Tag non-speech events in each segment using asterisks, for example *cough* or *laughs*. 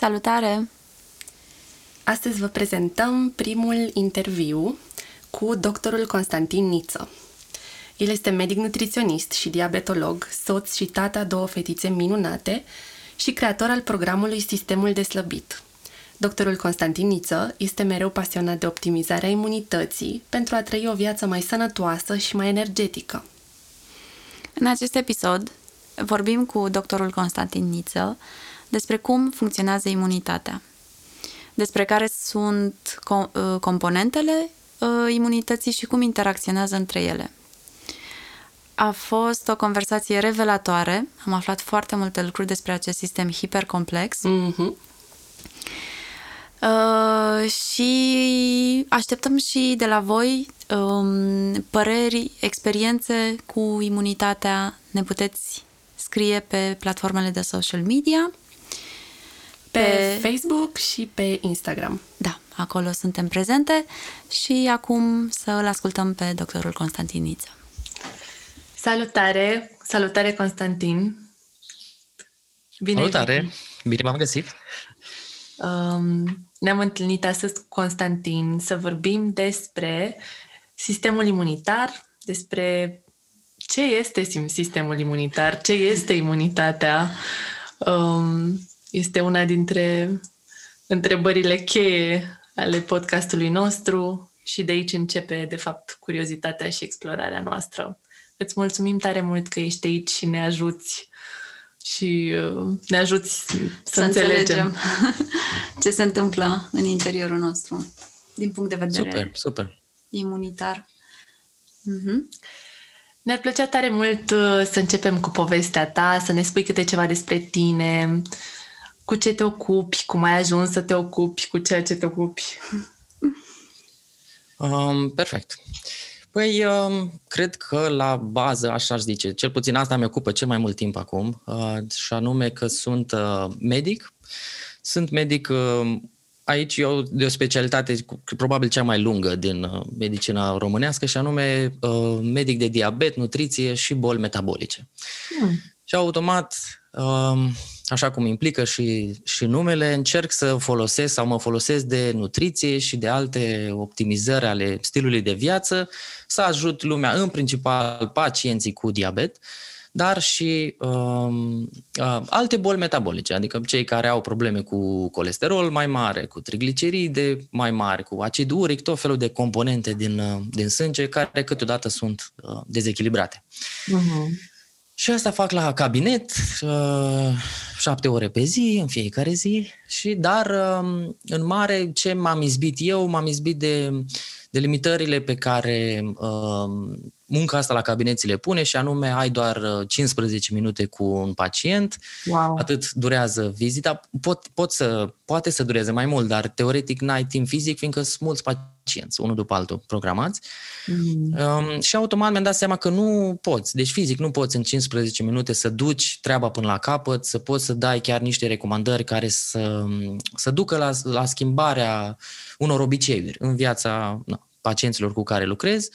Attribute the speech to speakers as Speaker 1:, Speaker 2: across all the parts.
Speaker 1: Salutare!
Speaker 2: Astăzi vă prezentăm primul interviu cu doctorul Constantin Niță. El este medic nutriționist și diabetolog, soț și tata două fetițe minunate și creator al programului Sistemul de Slăbit. Doctorul Constantin Niță este mereu pasionat de optimizarea imunității pentru a trăi o viață mai sănătoasă și mai energetică.
Speaker 1: În acest episod vorbim cu doctorul Constantin Niță despre cum funcționează imunitatea, despre care sunt co- componentele uh, imunității și cum interacționează între ele. A fost o conversație revelatoare, am aflat foarte multe lucruri despre acest sistem hipercomplex.
Speaker 2: Mm-hmm.
Speaker 1: Uh, și așteptăm și de la voi um, păreri, experiențe cu imunitatea. Ne puteți scrie pe platformele de social media.
Speaker 2: Pe, pe Facebook și pe Instagram.
Speaker 1: Da, acolo suntem prezente și acum să îl ascultăm pe doctorul Constantin Niță.
Speaker 2: Salutare! Salutare, Constantin!
Speaker 3: Bine Salutare! Bine m-am găsit!
Speaker 2: Um, ne-am întâlnit astăzi cu Constantin să vorbim despre sistemul imunitar, despre ce este sistemul imunitar, ce este imunitatea. Um, este una dintre întrebările cheie ale podcastului nostru și de aici începe, de fapt, curiozitatea și explorarea noastră. Îți mulțumim tare mult că ești aici și ne ajuți și uh, ne ajuți să, să înțelegem. înțelegem *laughs*
Speaker 1: ce se întâmplă în interiorul nostru din punct de vedere
Speaker 3: super, super.
Speaker 1: imunitar.
Speaker 2: Mm-hmm. Ne-ar plăcea tare mult uh, să începem cu povestea ta, să ne spui câte ceva despre tine, cu ce te ocupi, cum ai ajuns să te ocupi, cu ceea ce te ocupi.
Speaker 3: Um, perfect. Păi, um, cred că la bază, așa aș zice, cel puțin asta mi ocupă cel mai mult timp acum, uh, și anume că sunt uh, medic. Sunt medic uh, aici eu de o specialitate probabil cea mai lungă din uh, medicina românească și anume uh, medic de diabet, nutriție și boli metabolice. Hmm. Și automat, um, așa cum implică și, și numele, încerc să folosesc sau mă folosesc de nutriție și de alte optimizări ale stilului de viață să ajut lumea, în principal pacienții cu diabet, uh, dar și um, uh, alte boli metabolice, adică cei care au probleme cu colesterol mai mare, cu trigliceride mai mari, cu acid uric, tot felul de componente din, uh, din sânge care câteodată sunt uh, dezechilibrate. Uh-huh. Și asta fac la cabinet, uh, șapte ore pe zi, în fiecare zi, și dar uh, în mare ce m-am izbit eu, m-am izbit de, de limitările pe care uh, munca asta la cabinet ți le pune și anume ai doar 15 uh, minute cu un pacient, wow. atât durează vizita, pot, pot să, poate să dureze mai mult, dar teoretic n-ai timp fizic, fiindcă sunt mulți pacienți, unul după altul, programați. Mm. Um, și automat mi-am dat seama că nu poți, deci fizic nu poți în 15 minute să duci treaba până la capăt, să poți să dai chiar niște recomandări care să, să ducă la, la schimbarea unor obiceiuri în viața na, pacienților cu care lucrez.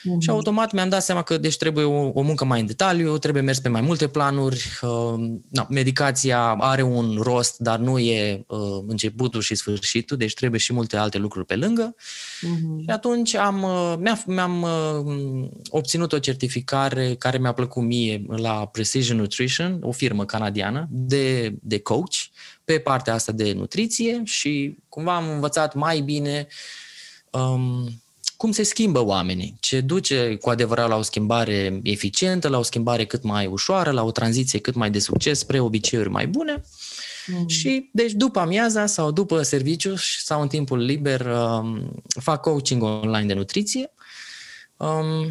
Speaker 3: Mm-hmm. Și automat mi-am dat seama că deci trebuie o, o muncă mai în detaliu, trebuie mers pe mai multe planuri. Uh, na, medicația are un rost, dar nu e uh, începutul și sfârșitul, deci trebuie și multe alte lucruri pe lângă. Mm-hmm. Și atunci am, uh, mi-am, mi-am uh, obținut o certificare care mi-a plăcut mie la Precision Nutrition, o firmă canadiană de, de coach pe partea asta de nutriție și cumva am învățat mai bine um, cum se schimbă oamenii, ce duce cu adevărat la o schimbare eficientă, la o schimbare cât mai ușoară, la o tranziție cât mai de succes spre obiceiuri mai bune. Mm. Și, deci, după amiaza sau după serviciu sau în timpul liber, um, fac coaching online de nutriție. Um,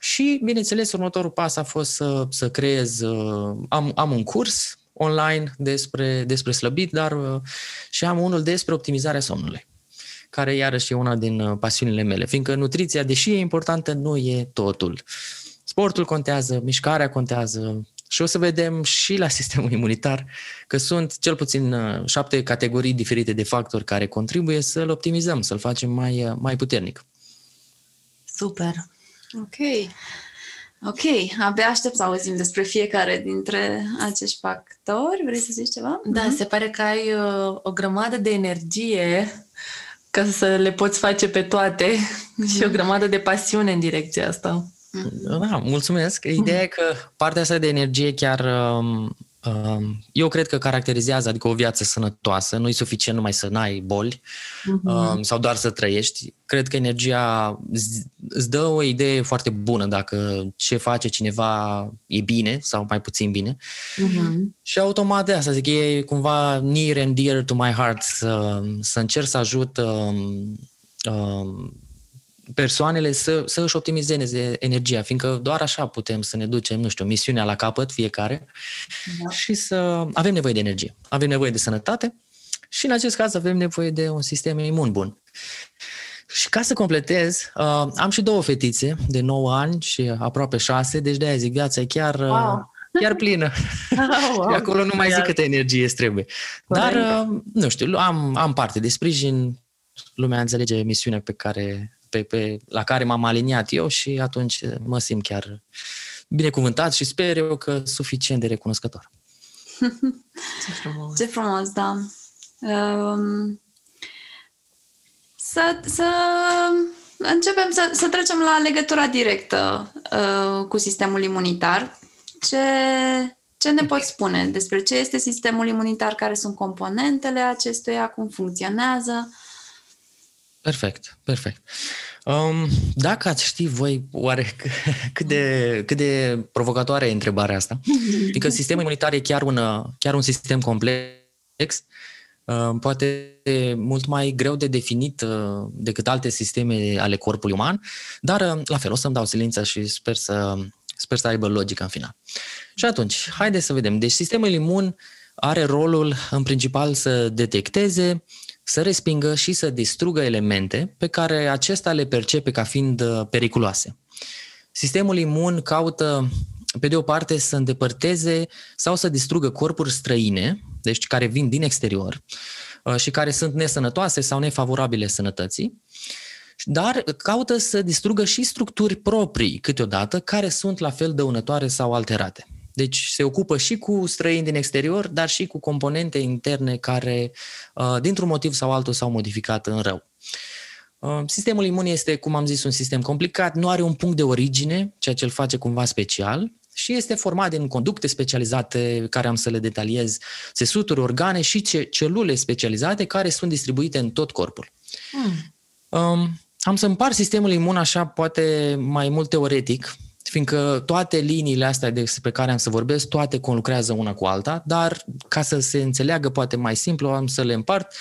Speaker 3: și, bineînțeles, următorul pas a fost să, să creez, uh, am, am un curs online despre, despre slăbit, dar uh, și am unul despre optimizarea somnului care iarăși e una din uh, pasiunile mele, fiindcă nutriția, deși e importantă, nu e totul. Sportul contează, mișcarea contează și o să vedem și la *laughs* sistemul imunitar că sunt cel puțin uh, șapte categorii diferite de factori care contribuie să-l optimizăm, să-l facem mai, uh, mai puternic.
Speaker 2: Super!
Speaker 4: Ok. Ok, abia aștept să auzim despre fiecare dintre acești factori. Vrei să zici ceva?
Speaker 2: Da, mm-hmm. se pare că ai uh, o grămadă de energie ca să le poți face pe toate mm-hmm. *laughs* și o grămadă de pasiune în direcția asta.
Speaker 3: Da, mulțumesc. Ideea e că partea asta de energie chiar um, um, eu cred că caracterizează, adică o viață sănătoasă, nu e suficient numai să n-ai boli uh-huh. sau doar să trăiești. Cred că energia îți dă o idee foarte bună dacă ce face cineva e bine sau mai puțin bine. Uh-huh. Și automat de asta zic, e cumva near and dear to my heart să, să încerc să ajut um, um, persoanele să, să își optimizeze energia, fiindcă doar așa putem să ne ducem, nu știu, misiunea la capăt fiecare da. și să avem nevoie de energie, avem nevoie de sănătate și în acest caz avem nevoie de un sistem imun bun. Și ca să completez, uh, am și două fetițe de 9 ani și aproape 6, deci de-aia zic, viața e chiar, uh, wow. chiar plină. *laughs* wow. și acolo nu mai zic câtă energie îți trebuie. Dar, uh, nu știu, am, am parte de sprijin, lumea înțelege misiunea pe care pe, pe, la care m-am aliniat eu și atunci mă simt chiar binecuvântat și sper eu că suficient de recunoscător. *laughs*
Speaker 4: Ce frumos! Ce frumos, da. Um, să, să începem să, să trecem la legătura directă uh, cu sistemul imunitar. Ce, ce ne poți spune despre ce este sistemul imunitar, care sunt componentele acestuia, cum funcționează?
Speaker 3: Perfect, perfect. Um, dacă ați ști voi oare *laughs* cât de, cât de provocatoare e întrebarea asta, adică sistemul imunitar e chiar un, chiar un sistem complex, uh, poate mult mai greu de definit uh, decât alte sisteme ale corpului uman, dar uh, la fel o să-mi dau silință și sper să, sper să aibă logică în final. Și atunci, haideți să vedem. Deci sistemul imun are rolul în principal să detecteze, să respingă și să distrugă elemente pe care acesta le percepe ca fiind uh, periculoase. Sistemul imun caută, pe de o parte, să îndepărteze sau să distrugă corpuri străine, deci care vin din exterior uh, și care sunt nesănătoase sau nefavorabile sănătății, dar caută să distrugă și structuri proprii câteodată care sunt la fel dăunătoare sau alterate. Deci se ocupă și cu străini din exterior, dar și cu componente interne care, uh, dintr-un motiv sau altul, s-au modificat în rău. Uh, sistemul imun este, cum am zis, un sistem complicat, nu are un punct de origine, ceea ce îl face cumva special, și este format din conducte specializate, care am să le detaliez, țesuturi, organe și celule specializate care sunt distribuite în tot corpul. Hmm. Um, am să împar sistemul imun așa, poate mai mult teoretic, fiindcă toate liniile astea despre care am să vorbesc, toate conlucrează una cu alta, dar ca să se înțeleagă poate mai simplu, am să le împart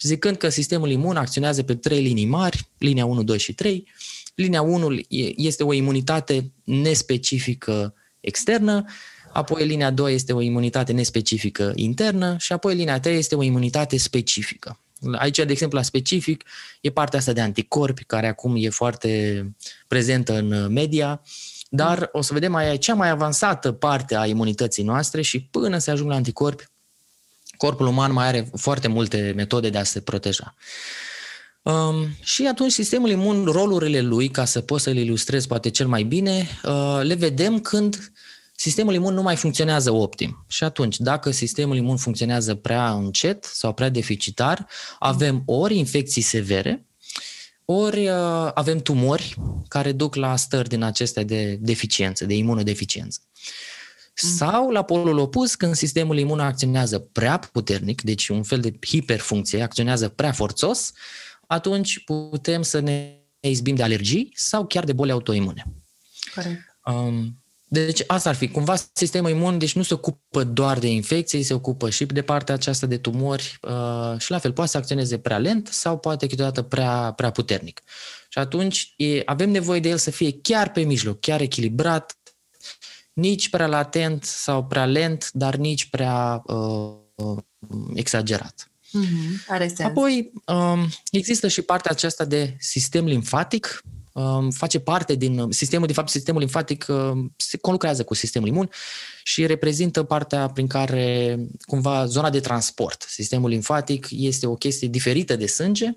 Speaker 3: zicând că sistemul imun acționează pe trei linii mari, linia 1, 2 și 3. Linia 1 este o imunitate nespecifică externă, apoi linia 2 este o imunitate nespecifică internă și apoi linia 3 este o imunitate specifică. Aici, de exemplu, la specific, e partea asta de anticorpi, care acum e foarte prezentă în media, dar o să vedem aia e cea mai avansată parte a imunității noastre și până se ajung la anticorpi, corpul uman mai are foarte multe metode de a se proteja. Um, și atunci sistemul imun, rolurile lui, ca să pot să-l ilustrez poate cel mai bine, uh, le vedem când sistemul imun nu mai funcționează optim. Și atunci, dacă sistemul imun funcționează prea încet sau prea deficitar, avem ori infecții severe, ori uh, avem tumori care duc la stări din acestea de deficiență, de imunodeficiență. Mm. Sau la polul opus, când sistemul imun acționează prea puternic, deci un fel de hiperfuncție, acționează prea forțos, atunci putem să ne izbim de alergii sau chiar de boli autoimune. Corect. Um, deci asta ar fi. Cumva sistemul imun deci nu se ocupă doar de infecții, se ocupă și de partea aceasta de tumori uh, și la fel poate să acționeze prea lent sau poate câteodată prea, prea puternic. Și atunci e, avem nevoie de el să fie chiar pe mijloc, chiar echilibrat, nici prea latent sau prea lent, dar nici prea uh, exagerat.
Speaker 2: Mm-hmm. Are sens.
Speaker 3: Apoi, um, există și partea aceasta de sistem limfatic, um, face parte din sistemul, de fapt, sistemul limfatic um, se conlucrează cu sistemul imun și reprezintă partea prin care, cumva, zona de transport. Sistemul limfatic este o chestie diferită de sânge,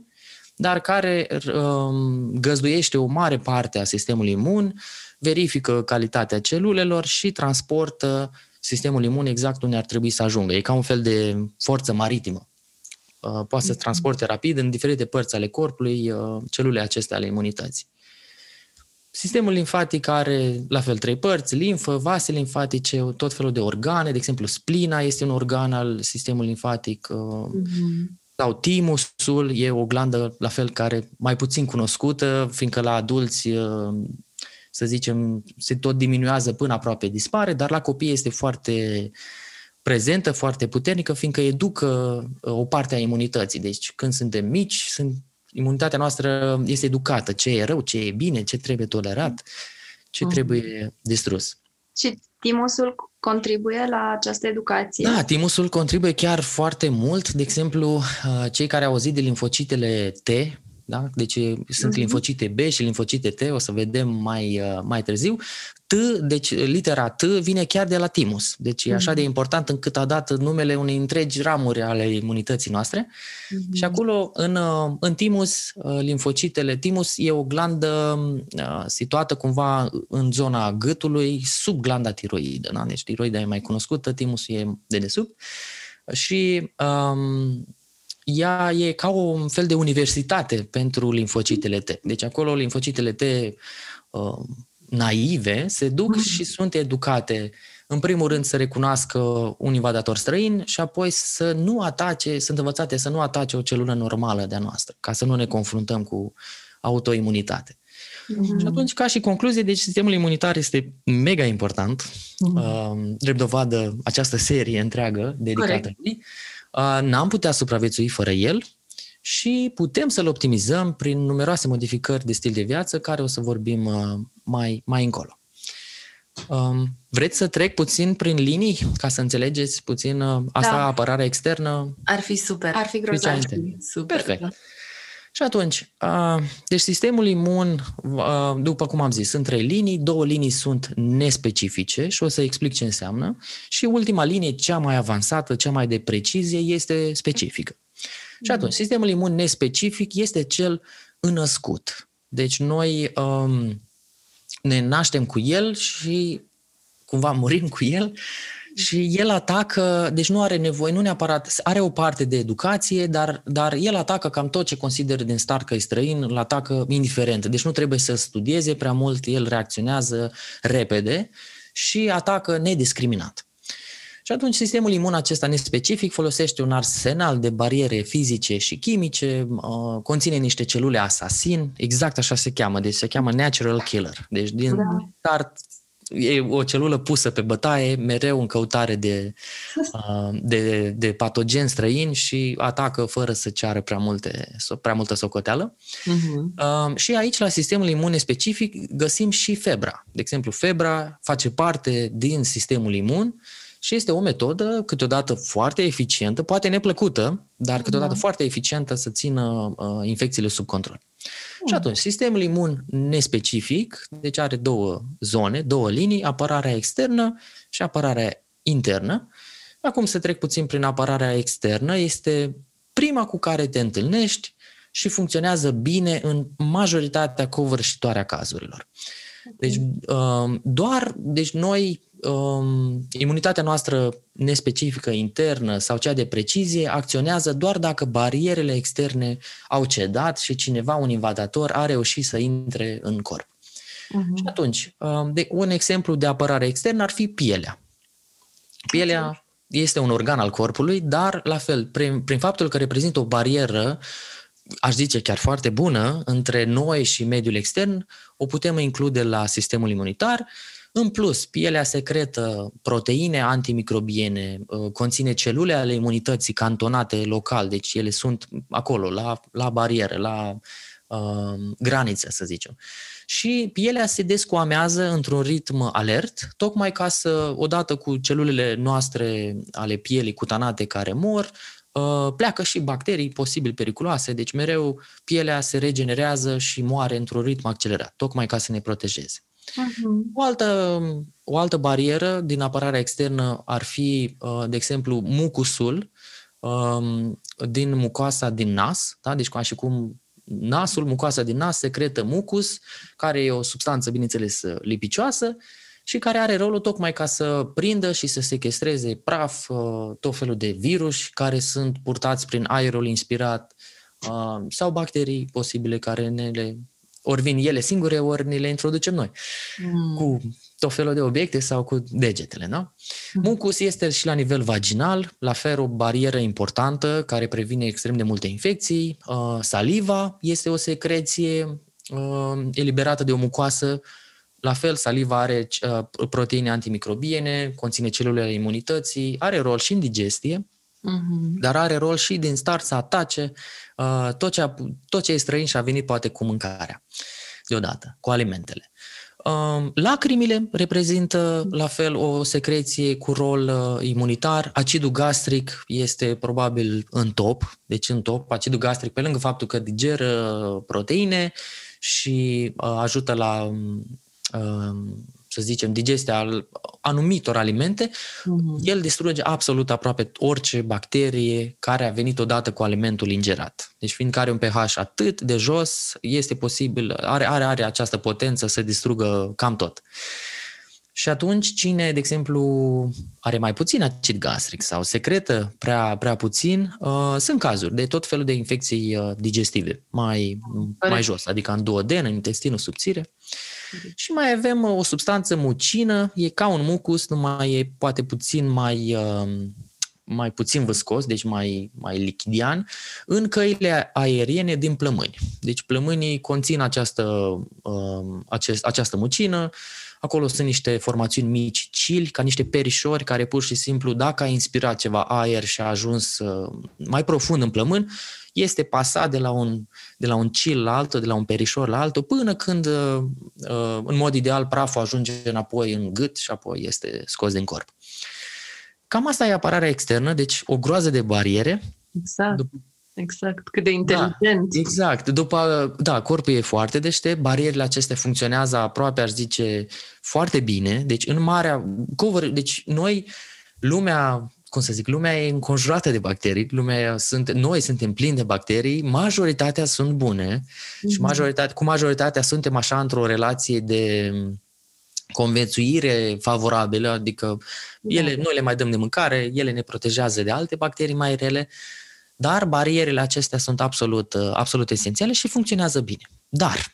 Speaker 3: dar care um, găzduiește o mare parte a sistemului imun, verifică calitatea celulelor și transportă sistemul imun exact unde ar trebui să ajungă. E ca un fel de forță maritimă. Uh, poate să transporte rapid în diferite părți ale corpului uh, celulele acestea ale imunității. Sistemul limfatic are la fel trei părți, limfă, vase limfatice, tot felul de organe, de exemplu splina este un organ al sistemului limfatic, mm-hmm. sau timusul e o glandă la fel care mai puțin cunoscută, fiindcă la adulți să zicem, se tot diminuează până aproape dispare, dar la copii este foarte prezentă, foarte puternică, fiindcă educă uh, o parte a imunității. Deci când suntem mici, sunt, imunitatea noastră este educată. Ce e rău, ce e bine, ce trebuie tolerat, ce uh-huh. trebuie distrus.
Speaker 1: Și timusul contribuie la această educație?
Speaker 3: Da, timusul contribuie chiar foarte mult. De exemplu, uh, cei care au auzit de linfocitele T, da? Deci sunt uh-huh. linfocite B și linfocite T, o să vedem mai, uh, mai târziu. T, deci litera T vine chiar de la timus. Deci e așa de mhm. important încât a dat numele unei întregi ramuri ale imunității noastre. Uh-huh. Și acolo, în, uh, în timus, uh, linfocitele, timus e o glandă situată cumva în zona gâtului, sub glanda tiroidă. Da? Deci tiroida e mai cunoscută, timusul e de desubt. Și um, ea e ca un fel de universitate pentru linfocitele T. Deci acolo linfocitele T uh, naive se duc mm. și sunt educate în primul rând să recunoască un invadator străin și apoi să nu atace, sunt învățate să nu atace o celulă normală de-a noastră, ca să nu ne confruntăm cu autoimunitate. Mm-hmm. Și atunci, ca și concluzie, deci sistemul imunitar este mega important, mm-hmm. uh, drept dovadă această serie întreagă dedicată lui n-am putea supraviețui fără el și putem să-l optimizăm prin numeroase modificări de stil de viață care o să vorbim mai, mai încolo. Vreți să trec puțin prin linii ca să înțelegeți puțin asta, da. apărarea externă?
Speaker 2: Ar fi super.
Speaker 1: Ar fi grozav.
Speaker 2: Super.
Speaker 3: Perfect. Da. Și atunci, deci sistemul imun, după cum am zis, sunt trei linii, două linii sunt nespecifice și o să explic ce înseamnă și ultima linie, cea mai avansată, cea mai de precizie, este specifică. Și atunci, sistemul imun nespecific este cel înăscut. Deci noi um, ne naștem cu el și cumva murim cu el și el atacă, deci nu are nevoie, nu neapărat, are o parte de educație, dar, dar el atacă cam tot ce consideră din start că e străin, îl atacă indiferent. Deci nu trebuie să studieze prea mult, el reacționează repede și atacă nediscriminat. Și atunci sistemul imun acesta nespecific folosește un arsenal de bariere fizice și chimice, uh, conține niște celule asasin, exact așa se cheamă, deci se cheamă natural killer. Deci din da. start e o celulă pusă pe bătaie, mereu în căutare de, *laughs* de, de patogeni străini și atacă fără să ceară prea, multe, prea multă socoteală. Uh-huh. Și aici, la sistemul imun specific, găsim și febra. De exemplu, febra face parte din sistemul imun și este o metodă câteodată foarte eficientă, poate neplăcută, dar câteodată da. foarte eficientă să țină uh, infecțiile sub control. Și atunci, sistemul imun nespecific, deci are două zone, două linii, apărarea externă și apărarea internă. Acum să trec puțin prin apărarea externă, este prima cu care te întâlnești și funcționează bine în majoritatea covârșitoare a cazurilor. Deci, um, doar, deci noi um, imunitatea noastră nespecifică internă sau cea de precizie acționează doar dacă barierele externe au cedat și cineva, un invadator, a reușit să intre în corp. Uh-huh. Și atunci, um, de, un exemplu de apărare externă ar fi pielea. Pielea este un organ al corpului, dar, la fel, prin, prin faptul că reprezintă o barieră aș zice chiar foarte bună, între noi și mediul extern, o putem include la sistemul imunitar în plus, pielea secretă proteine antimicrobiene, uh, conține celule ale imunității cantonate local, deci ele sunt acolo, la, la barieră, la uh, graniță, să zicem. Și pielea se descoamează într-un ritm alert, tocmai ca să, odată cu celulele noastre ale pielii cutanate care mor, uh, pleacă și bacterii posibil periculoase, deci mereu pielea se regenerează și moare într-un ritm accelerat, tocmai ca să ne protejeze. Uh-huh. O, altă, o altă barieră din apărarea externă ar fi, uh, de exemplu, mucusul um, din mucoasa din nas, da? deci ca și cum nasul, mucoasa din nas secretă mucus, care e o substanță, bineînțeles, lipicioasă și care are rolul tocmai ca să prindă și să sequestreze praf, uh, tot felul de virus care sunt purtați prin aerul inspirat uh, sau bacterii posibile care ne le ori vin ele singure, ori ne le introducem noi. Mm. Cu tot felul de obiecte sau cu degetele, da? Mm. Mucus este și la nivel vaginal, la fel o barieră importantă care previne extrem de multe infecții. Uh, saliva este o secreție uh, eliberată de o mucoasă. La fel, saliva are uh, proteine antimicrobiene, conține celulele imunității, are rol și în digestie, mm-hmm. dar are rol și din start să atace uh, tot, ce a, tot ce e străin și a venit poate cu mâncarea deodată, cu alimentele. Um, lacrimile reprezintă la fel o secreție cu rol uh, imunitar. Acidul gastric este probabil în top, deci în top. Acidul gastric, pe lângă faptul că digeră proteine și uh, ajută la um, um, să zicem, digestia al anumitor alimente, mm-hmm. el distruge absolut aproape orice bacterie care a venit odată cu alimentul ingerat. Deci fiindcă are un pH atât de jos, este posibil, are, are, are această potență să distrugă cam tot. Și atunci, cine, de exemplu, are mai puțin acid gastric sau secretă prea, prea puțin, uh, sunt cazuri de tot felul de infecții uh, digestive mai, mai jos, adică în duoden, în intestinul subțire. Și mai avem uh, o substanță mucină, e ca un mucus, numai e poate puțin mai, uh, mai puțin viscos, deci mai, mai lichidian, în căile aeriene din plămâni. Deci plămânii conțin această, uh, acest, această mucină, Acolo sunt niște formațiuni mici, cili, ca niște perișori care pur și simplu, dacă a inspirat ceva aer și a ajuns mai profund în plămân, este pasat de la un, de la un cil la altul, de la un perișor la altul, până când, uh, uh, în mod ideal, praful ajunge înapoi în gât și apoi este scos din corp. Cam asta e apărarea externă, deci o groază de bariere.
Speaker 2: Exact. După... Exact, cât de da, inteligent.
Speaker 3: Da, exact. După, da, corpul e foarte deștept, barierele acestea funcționează aproape, aș zice, foarte bine. Deci, în marea cover, deci noi, lumea cum să zic, lumea e înconjurată de bacterii, lumea sunt, noi suntem plini de bacterii, majoritatea sunt bune mm-hmm. și mhm. majoritate, cu majoritatea suntem așa într-o relație de convențuire favorabilă, adică da. ele, noi le mai dăm de mâncare, ele ne protejează de alte bacterii mai rele, dar barierele acestea sunt absolut, absolut esențiale și funcționează bine. Dar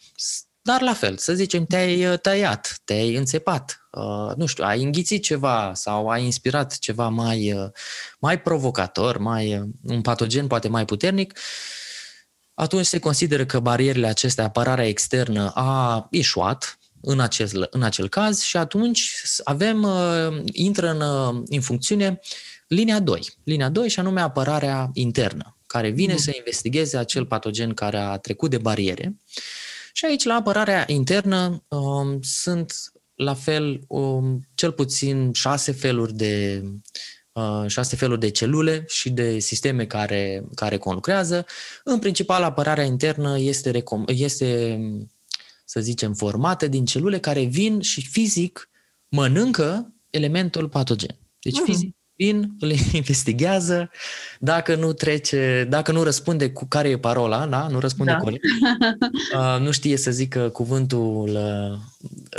Speaker 3: dar la fel, să zicem, te-ai uh, tăiat, te-ai înțepat, uh, nu știu, ai înghițit ceva sau ai inspirat ceva mai, uh, mai provocator, mai, un patogen poate mai puternic, atunci se consideră că barierele acestea, apărarea externă a ieșuat în acel, în acel caz și atunci avem, intră în, în funcțiune linia 2, linia 2 și anume apărarea internă, care vine mm. să investigheze acel patogen care a trecut de bariere și aici, la apărarea internă, um, sunt la fel um, cel puțin șase feluri de uh, șase feluri de celule și de sisteme care, care conlucrează. În principal, apărarea internă este, recom- este, să zicem, formată din celule care vin și fizic mănâncă elementul patogen. Deci, fizic, vin, *laughs* le investigează, dacă nu trece, dacă nu răspunde cu care e parola, da? nu răspunde da. corect, *laughs* uh, nu știe să zică cuvântul, uh,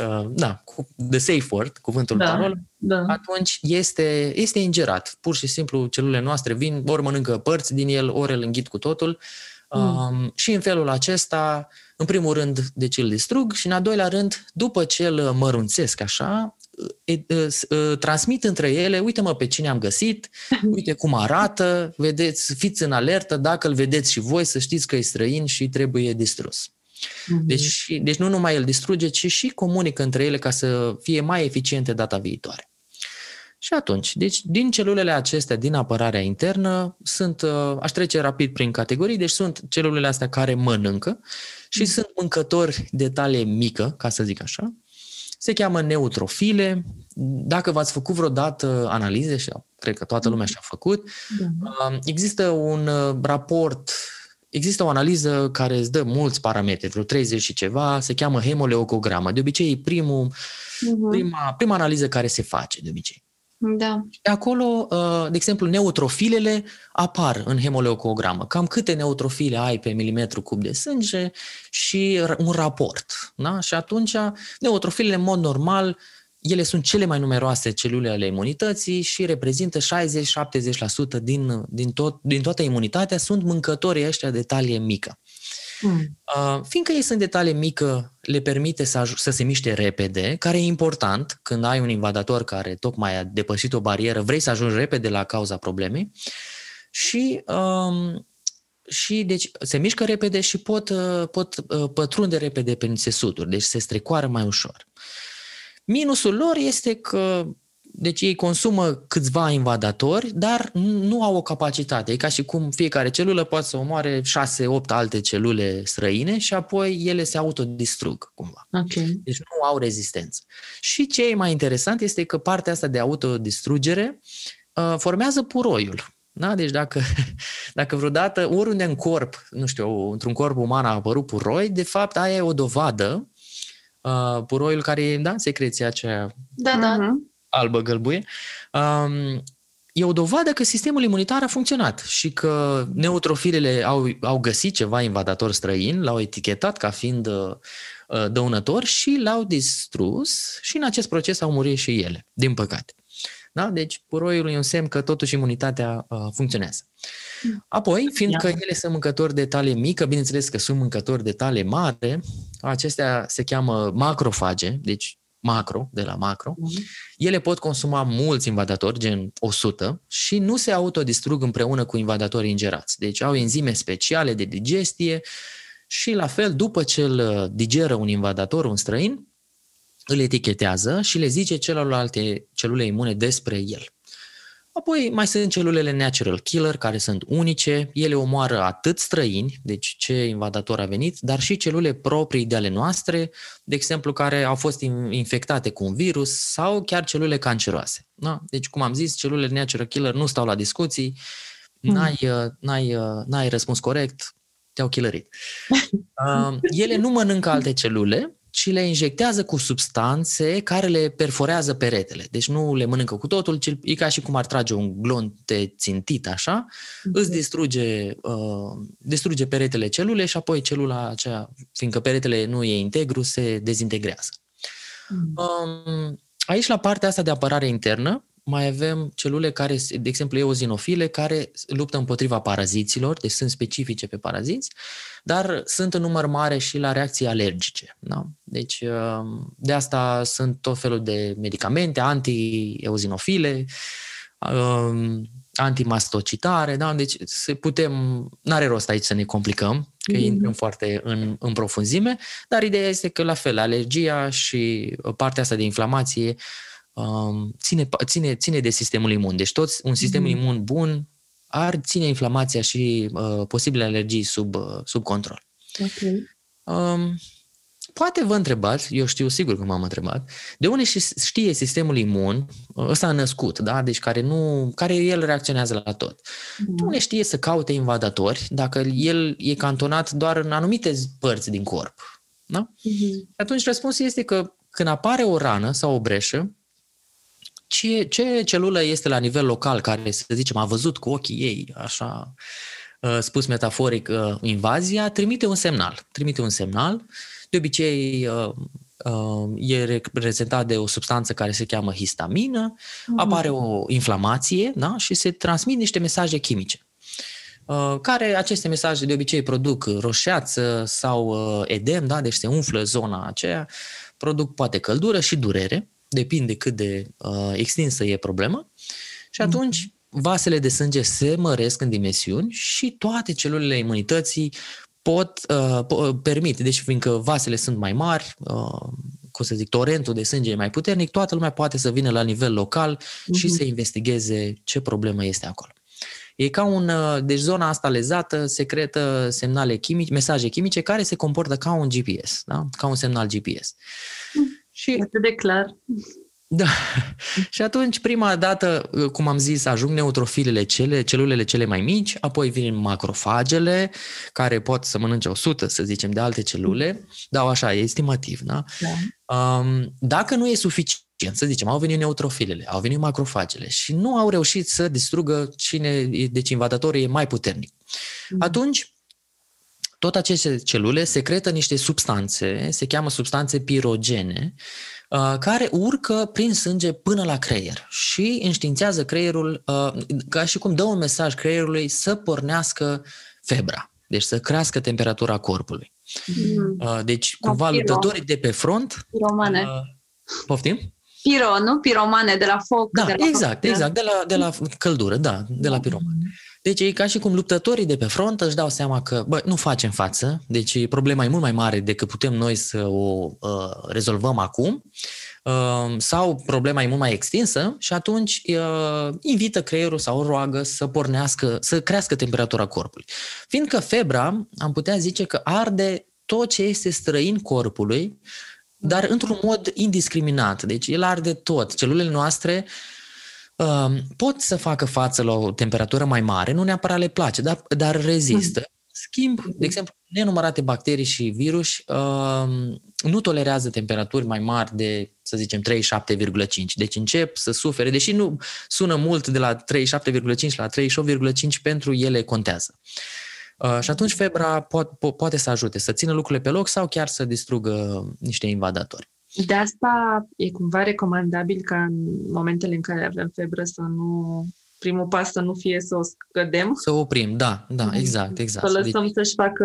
Speaker 3: uh, da, cu, the safe word, cuvântul da. parola, da. atunci este, este ingerat. Pur și simplu celulele noastre vin, ori mănâncă părți din el, ori îl înghit cu totul mm. Um, și în felul acesta, în primul rând, deci îl distrug și în al doilea rând, după ce îl mărunțesc așa, transmit între ele, uite mă pe cine am găsit, *laughs* uite cum arată, vedeți, fiți în alertă, dacă îl vedeți și voi să știți că e străin și trebuie distrus. Mhm. Deci, deci nu numai el distruge, ci și comunică între ele ca să fie mai eficiente data viitoare. Și atunci, deci din celulele acestea din apărarea internă sunt, uh, aș trece rapid prin categorii, deci sunt celulele astea care mănâncă și mm. sunt mâncători de talie mică, ca să zic așa. Se cheamă neutrofile. Dacă v-ați făcut vreodată analize, și cred că toată lumea și-a făcut, da. există un uh, raport Există o analiză care îți dă mulți parametri, vreo 30 și ceva, se cheamă hemoleucogramă. De obicei e primul, uh-huh. prima, prima analiză care se face, de obicei.
Speaker 1: Da.
Speaker 3: Și acolo, uh, de exemplu, neutrofilele apar în hemoleucogramă. Cam câte neutrofile ai pe milimetru cub de sânge și un raport. Da? Și atunci, neutrofilele, în mod normal, ele sunt cele mai numeroase celule ale imunității și reprezintă 60-70% din, din, tot, din toată imunitatea, sunt mâncătorii ăștia de talie mică. Mm. Uh, fiindcă ei sunt de talie mică, le permite să, aj- să se miște repede, care e important când ai un invadator care tocmai a depășit o barieră, vrei să ajungi repede la cauza problemei și, um, și deci se mișcă repede și pot, uh, pot uh, pătrunde repede prin țesuturi, deci se strecoară mai ușor. Minusul lor este că deci ei consumă câțiva invadatori, dar nu au o capacitate. E ca și cum fiecare celulă poate să omoare 6-8 alte celule străine și apoi ele se autodistrug cumva.
Speaker 2: Okay.
Speaker 3: Deci nu au rezistență. Și ce e mai interesant este că partea asta de autodistrugere uh, formează puroiul. Da? Deci dacă, *laughs* dacă vreodată oriunde în corp, nu știu, într-un corp uman a apărut puroi, de fapt aia e o dovadă uh, puroiul care e, da, secreția aceea
Speaker 1: da, da. Uh-huh
Speaker 3: albă gălbuie, um, e o dovadă că sistemul imunitar a funcționat și că neutrofilele au, au găsit ceva invadator străin, l-au etichetat ca fiind uh, dăunător și l-au distrus și în acest proces au murit și ele, din păcate. Da? Deci puroiul e un semn că totuși imunitatea uh, funcționează. Apoi, fiindcă ele sunt mâncători de tale mică, bineînțeles că sunt mâncători de tale mare, acestea se cheamă macrofage, deci macro, de la macro, uh-huh. ele pot consuma mulți invadatori, gen 100, și nu se autodistrug împreună cu invadatorii ingerați. Deci au enzime speciale de digestie și la fel, după ce îl uh, digeră un invadator, un străin, îl etichetează și le zice celorlalte celule imune despre el. Apoi mai sunt celulele natural killer, care sunt unice, ele omoară atât străini, deci ce invadator a venit, dar și celule proprii de ale noastre, de exemplu, care au fost infectate cu un virus sau chiar celule canceroase. Da? Deci, cum am zis, celulele natural killer nu stau la discuții, mm. n-ai, n-ai, n-ai răspuns corect, te-au killerit. Uh, *laughs* ele nu mănâncă alte celule, ci le injectează cu substanțe care le perforează peretele. Deci nu le mănâncă cu totul, ci e ca și cum ar trage un glonte țintit așa, okay. îți distruge, uh, distruge peretele celule și apoi celula aceea, fiindcă peretele nu e integru, se dezintegrează. Mm. Um, aici, la partea asta de apărare internă, mai avem celule care, de exemplu, eozinofile, care luptă împotriva paraziților, deci sunt specifice pe paraziți, dar sunt în număr mare și la reacții alergice. Da? Deci, um, de asta sunt tot felul de medicamente anti-eozinofile, um, antimastocitare, da? deci se putem, n-are rost aici să ne complicăm, că mm-hmm. intrăm foarte în, în profunzime, dar ideea este că la fel, alergia și partea asta de inflamație um, ține, ține, ține de sistemul imun. Deci toți, un sistem mm-hmm. imun bun ar ține inflamația și uh, posibile alergii sub, uh, sub control.
Speaker 2: Okay.
Speaker 3: Um, poate vă întrebați, eu știu sigur că m-am întrebat, de unde știe sistemul imun, ăsta a născut, da? deci care, nu, care el reacționează la tot. Mm. De unde știe să caute invadatori dacă el e cantonat doar în anumite părți din corp? Da? Mm-hmm. Atunci răspunsul este că când apare o rană sau o breșă, ce, ce celulă este la nivel local care, să zicem, a văzut cu ochii ei, așa uh, spus metaforic, uh, invazia, trimite un semnal. Trimite un semnal. De obicei uh, e reprezentat de o substanță care se cheamă histamină, mm-hmm. apare o inflamație da? și se transmit niște mesaje chimice care aceste mesaje de obicei produc roșeață sau edem, da? deci se umflă zona aceea, produc poate căldură și durere depinde cât de uh, extinsă e problema, și mhm. atunci vasele de sânge se măresc în dimensiuni și toate celulele imunității pot uh, uh permite, deci fiindcă vasele sunt mai mari, uh, cum să zic, torentul de sânge e mai puternic, toată lumea poate să vină la nivel local și
Speaker 2: Mhm.
Speaker 3: să investigheze ce problemă este acolo. E ca un, uh, deci zona asta lezată secretă semnale chimice, mesaje chimice care se comportă ca un GPS, da? ca un semnal GPS. Și
Speaker 2: Atât de clar.
Speaker 3: da. *laughs* Și atunci, prima dată, cum am zis, ajung neutrofilele, cele, celulele cele mai mici, apoi vin macrofagele, care pot să mănânce 100, să zicem, de alte celule. Da, așa, e estimativ, da?
Speaker 2: Da.
Speaker 3: Um, dacă nu e suficient, să zicem, au venit neutrofilele, au venit macrofagele și nu au reușit să distrugă cine, e- deci invadatorul e mai puternic.
Speaker 2: Mhm.
Speaker 3: Atunci, tot aceste celule secretă niște substanțe, se cheamă substanțe pirogene, uh, care urcă prin sânge până la creier și înștiințează creierul, uh, ca și cum dă un mesaj creierului să pornească febra, deci să crească temperatura corpului.
Speaker 1: Mm.
Speaker 3: Uh, Deci,
Speaker 1: Da,
Speaker 3: cumva,
Speaker 1: piro.
Speaker 3: luptătorii de pe front...
Speaker 1: Piromane.
Speaker 3: uh, Poftim?
Speaker 1: Piro, nu? Piromane de la foc.
Speaker 3: Da,
Speaker 1: de la
Speaker 3: exact, exact, de la, de la căldură, da, de la piroman. Deci e ca și cum luptătorii de pe front își dau seama că, bă, nu facem față, deci problema e mult mai mare decât putem noi să o uh, rezolvăm acum, uh, sau problema e mult mai extinsă și atunci uh, invită creierul sau o roagă să pornească, să crească temperatura corpului. Fiindcă febra, am putea zice că arde tot ce este străin corpului, dar într-un mod indiscriminat. Deci el arde tot. Celulele noastre uh, pot să facă față la o temperatură mai mare, nu neapărat le place, dar, dar rezistă. Schimb, de exemplu, nenumărate bacterii și virus uh, nu tolerează temperaturi mai mari de, să zicem, 37,5. Deci încep să sufere, deși nu sună mult de la 37,5 la 38,5, pentru ele contează. Uh, și atunci febra po- po- poate să ajute să țină lucrurile pe loc sau chiar să distrugă niște invadatori.
Speaker 2: De asta e cumva recomandabil ca în momentele în care avem febră să nu... Primul pas să nu fie să o scădem,
Speaker 3: Să oprim, da, da,
Speaker 2: Mhm.
Speaker 3: exact, exact.
Speaker 2: să
Speaker 3: Deci,
Speaker 2: lăsăm să-și facă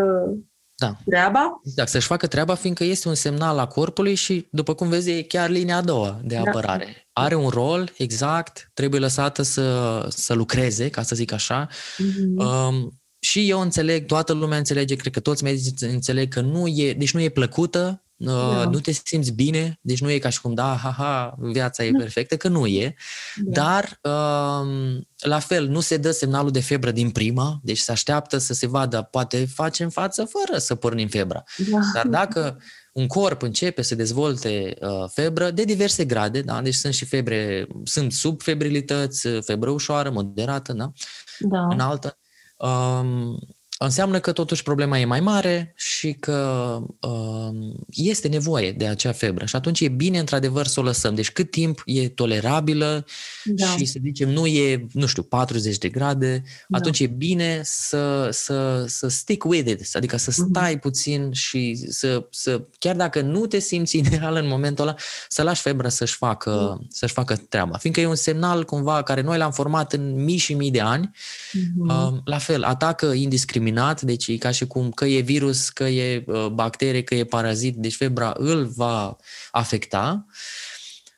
Speaker 3: da,
Speaker 2: treaba.
Speaker 3: exact, să-și facă treaba, fiindcă este un semnal a corpului și, după cum vezi, e chiar linia a doua de
Speaker 2: Da.
Speaker 3: apărare. Are un rol, exact, trebuie lăsată să, să lucreze, ca să zic așa,
Speaker 2: Mhm.
Speaker 3: Um, și eu înțeleg, toată lumea înțelege, cred că toți medicii înțeleg că nu e, deci nu e plăcută, uh,
Speaker 2: Da.
Speaker 3: nu te simți bine, deci nu e ca și cum, da, ha-ha, viața e
Speaker 2: Da.
Speaker 3: perfectă, că nu e,
Speaker 2: Da.
Speaker 3: dar um, la fel, nu se dă semnalul de febră din prima, deci se așteaptă să se vadă, poate facem față fără să pornim febra.
Speaker 2: Da.
Speaker 3: Dar dacă un corp începe să dezvolte uh, febră de diverse grade, da? deci sunt și febre, sunt subfebrilități, febră ușoară, moderată, da?
Speaker 2: Da.
Speaker 3: înaltă, um, înseamnă că totuși problema e mai mare și că um, este nevoie de acea febră. Și atunci e bine, într-adevăr, să o lăsăm. Deci cât timp e tolerabilă
Speaker 2: Da.
Speaker 3: și, să zicem, nu e, nu știu, 40 de grade,
Speaker 2: Da.
Speaker 3: atunci e bine să, să, să stick with it, adică să
Speaker 2: Mhm.
Speaker 3: stai puțin și să, să, chiar dacă nu te simți *laughs* ideal în momentul ăla, să lași febra să-și facă, să-și facă treaba. Fiindcă e un semnal cumva care noi l-am format în mii și mii de ani,
Speaker 2: Mhm.
Speaker 3: Uh, La fel, atacă indiscriminat, deci e ca și cum că e virus, că e uh, bacterie, că e parazit, deci febra îl va afecta.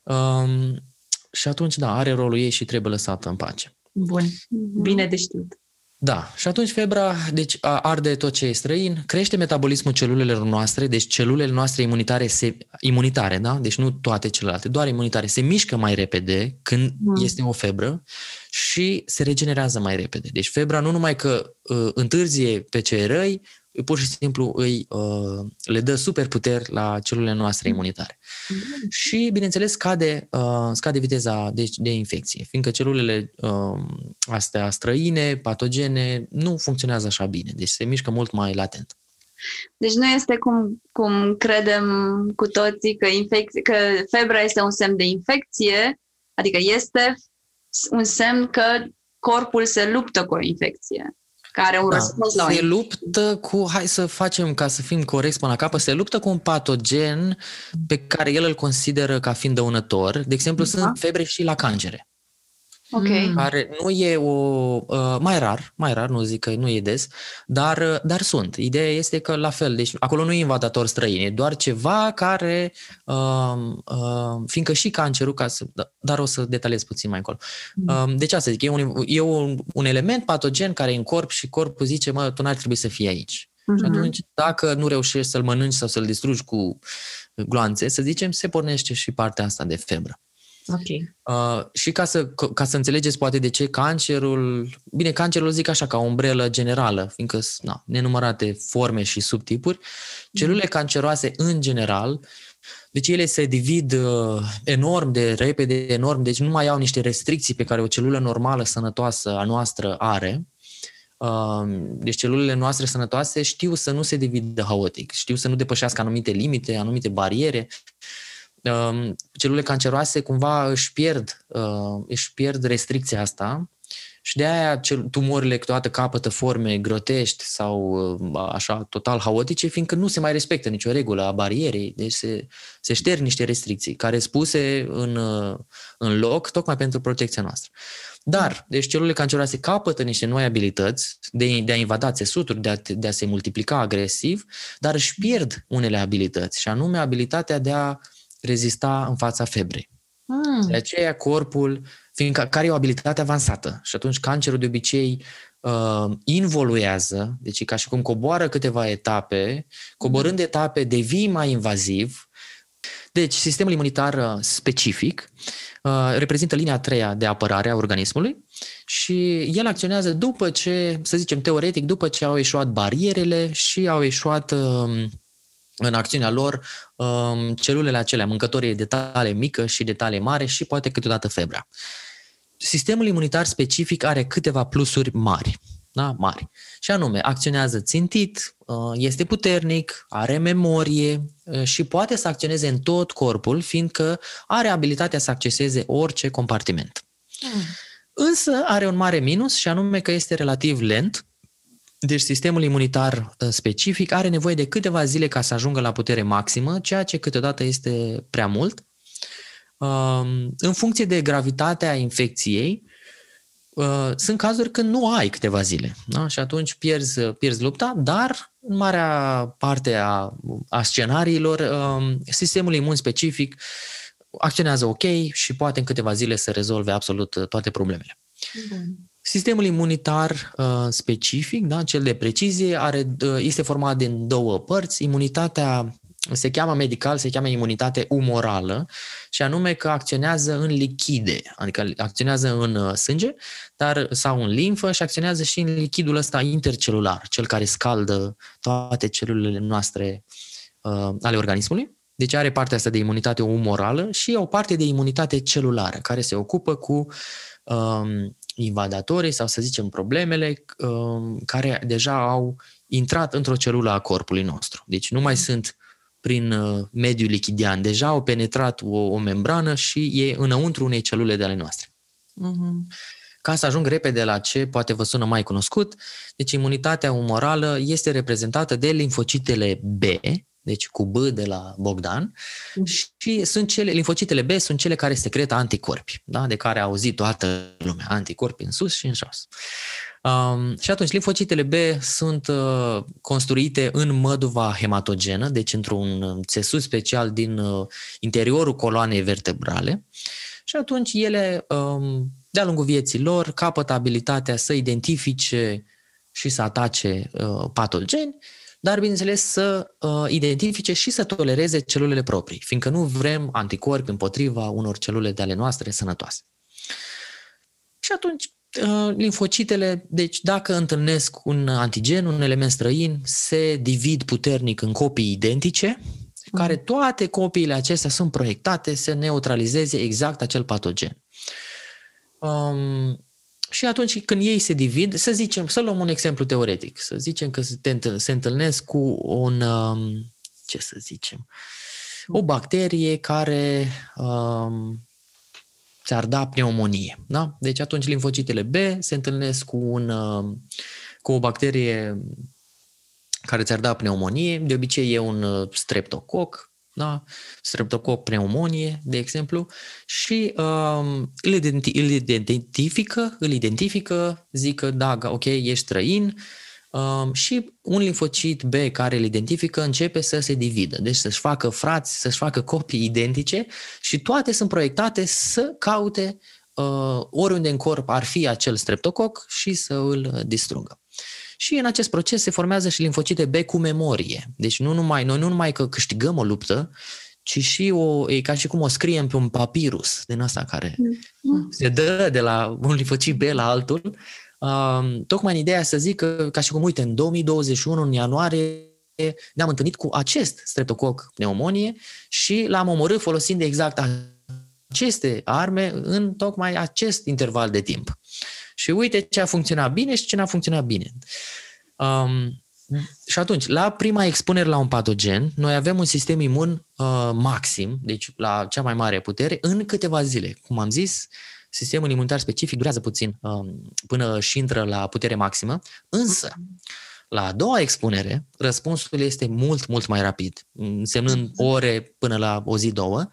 Speaker 3: Um, și atunci, da, are rolul ei și trebuie lăsată în pace.
Speaker 2: Bun.
Speaker 1: Mhm.
Speaker 2: Bine de știut.
Speaker 3: Da, și atunci febra deci, a- arde tot ce e străin, crește metabolismul celulelor noastre, deci celulele noastre imunitare, se, imunitare, da? deci nu toate celelalte, doar imunitare, se mișcă mai repede când
Speaker 2: Mm.
Speaker 3: este o febră și se regenerează mai repede. Deci febra nu numai că uh, întârzie pe cei răi, pur și simplu îi, uh, le dă superputeri la celulele noastre imunitare. Și, bineînțeles, scade, uh, scade viteza de, de infecție, fiindcă celulele uh, astea străine, patogene, nu funcționează așa bine, deci se mișcă mult mai latent.
Speaker 1: Deci nu este cum, cum credem cu toții că, infecție, că febra este un semn de infecție, adică este un semn că corpul se luptă cu o infecție, care are un răspuns la o
Speaker 3: se
Speaker 1: infecție.
Speaker 3: luptă cu, hai să facem ca să fim corecți până la capăt, se luptă cu un patogen pe care el îl consideră ca fiind dăunător. De exemplu,
Speaker 1: Da.
Speaker 3: sunt febre și la cancere.
Speaker 1: Ok.
Speaker 2: Mm.
Speaker 3: care nu e o... Uh, mai rar, mai rar, nu zic că nu e des, dar, uh, dar sunt. Ideea este că la fel, deci acolo nu e invadator străin, e doar ceva care, uh, uh, fiindcă și cancerul, ca să, da- dar o să detaliez puțin mai încolo. Uh, deci asta zic, e, un, e un, un element patogen care e în corp și corpul zice, mă, tu n-ar trebui să fii aici. Și atunci, dacă nu reușești să-l mănânci sau să-l distrugi cu gloanțe, să zicem, se pornește și partea asta de febră.
Speaker 2: Ok.
Speaker 3: Uh, și ca să, ca să înțelegeți poate de ce cancerul, bine, cancerul zic așa ca o umbrelă generală, fiindcă sunt na, nenumărate forme și subtipuri, celulele canceroase în general, deci ele se divid uh, enorm de repede, enorm, deci nu mai au niște restricții pe care o celulă normală, sănătoasă a noastră are. Uh, deci celulele noastre sănătoase știu să nu se dividă haotic, știu să nu depășească anumite limite, anumite bariere Um, celulele canceroase cumva își pierd, uh, își pierd restricția asta și de aia tumorile câteodată capătă forme grotești sau uh, așa total haotice, fiindcă nu se mai respectă nicio regulă a barierei, deci se, se șterg niște restricții care sunt puse în, uh, în loc tocmai pentru protecția noastră. Dar, deci celulele canceroase capătă niște noi abilități de, de a invada țesuturi, de a, de a se multiplica agresiv, dar își pierd unele abilități, și anume abilitatea de a rezista în fața febrei. Mm. De aceea corpul, fiindcă care e o abilitate avansată și atunci cancerul de obicei uh, involuează, deci ca și cum coboară câteva etape, coborând etape devii mai invaziv. Deci sistemul imunitar uh, specific uh, reprezintă linia a treia de apărare a organismului și el acționează după ce, să zicem teoretic, după ce au ieșuat barierele și au ieșuat uh, în acțiunea lor um, celulele acelea, mâncătorii de tale mică și de tale mare și poate câteodată febra. Sistemul imunitar specific are câteva plusuri mari, da? mari. Și anume, acționează țintit, uh, este puternic, are memorie uh, și poate să acționeze în tot corpul, fiindcă are abilitatea să acceseze orice compartiment. Mm. Însă are un mare minus și anume că este relativ lent deci sistemul imunitar uh, specific are nevoie de câteva zile ca să ajungă la putere maximă, ceea ce câteodată este prea mult. Um, în funcție de gravitatea infecției, uh, sunt cazuri când nu ai câteva zile da? și atunci pierzi, pierzi lupta, dar în marea parte a, a scenariilor, um, sistemul imun specific acționează ok și poate în câteva zile să rezolve absolut toate problemele. Bun. Sistemul imunitar uh, specific, da, cel de precizie, are, uh, este format din două părți. Imunitatea se cheamă medical, se cheamă imunitate umorală și anume că acționează în lichide, adică acționează în uh, sânge dar, sau în limfă și acționează și în lichidul ăsta intercelular, cel care scaldă toate celulele noastre uh, ale organismului. Deci are partea asta de imunitate umorală și o parte de imunitate celulară, care se ocupă cu um, invadatorii sau să zicem problemele um, care deja au intrat într-o celulă a corpului nostru. Deci nu mai sunt prin uh, mediul lichidian, deja au penetrat o, o membrană și e înăuntru unei celule de ale noastre. Uh-huh. Ca să ajung repede la ce poate vă sună mai cunoscut, deci imunitatea umorală este reprezentată de limfocitele B, deci cu B de la Bogdan, mm. și sunt cele, linfocitele B sunt cele care secretă anticorpi, da? de care a auzit toată lumea, anticorpi în sus și în jos. Um, și atunci, linfocitele B sunt uh, construite în măduva hematogenă, deci într-un țesut special din uh, interiorul coloanei vertebrale, și atunci ele, um, de-a lungul vieții lor, capătă abilitatea să identifice și să atace uh, patogeni dar, bineînțeles, să uh, identifice și să tolereze celulele proprii, fiindcă nu vrem anticorpi împotriva unor celule de ale noastre sănătoase. Și atunci, uh, linfocitele, deci dacă întâlnesc un antigen, un element străin, se divid puternic în copii identice, care toate copiile acestea sunt proiectate să neutralizeze exact acel patogen. Um, și atunci când ei se divid, să zicem, să luăm un exemplu teoretic, să zicem că se întâlnesc cu un, um, ce să zicem, o bacterie care um, ți-ar da pneumonie. Da? Deci atunci limfocitele B se întâlnesc cu, un, um, cu o bacterie care ți-ar da pneumonie, de obicei e un uh, streptococ, da? streptococ pneumonie, de exemplu, și um, îl, identi- îl identifică, îl identifică, zică, da, ok, ești străin, um, și un limfocit B care îl identifică începe să se dividă, deci să-și facă frați, să-și facă copii identice și toate sunt proiectate să caute uh, oriunde în corp ar fi acel streptococ și să îl distrugă. Și în acest proces se formează și limfocite B cu memorie. Deci nu numai, noi nu numai că câștigăm o luptă, ci și o, e ca și cum o scriem pe un papirus din asta care
Speaker 1: Mm.
Speaker 3: se dă de la un limfocit B la altul, uh, tocmai în ideea să zic că, ca și cum, uite, în 2021, în ianuarie, ne-am întâlnit cu acest streptococ pneumonie și l-am omorât folosind exact aceste arme în tocmai acest interval de timp. Și uite ce a funcționat bine și ce n-a funcționat bine. Um, și atunci, la prima expunere la un patogen, noi avem un sistem imun uh, maxim, deci la cea mai mare putere, în câteva zile. Cum am zis, sistemul imunitar specific durează puțin um, până și intră la putere maximă, însă la a doua expunere, răspunsul este mult, mult mai rapid, însemnând ore până la o zi, două,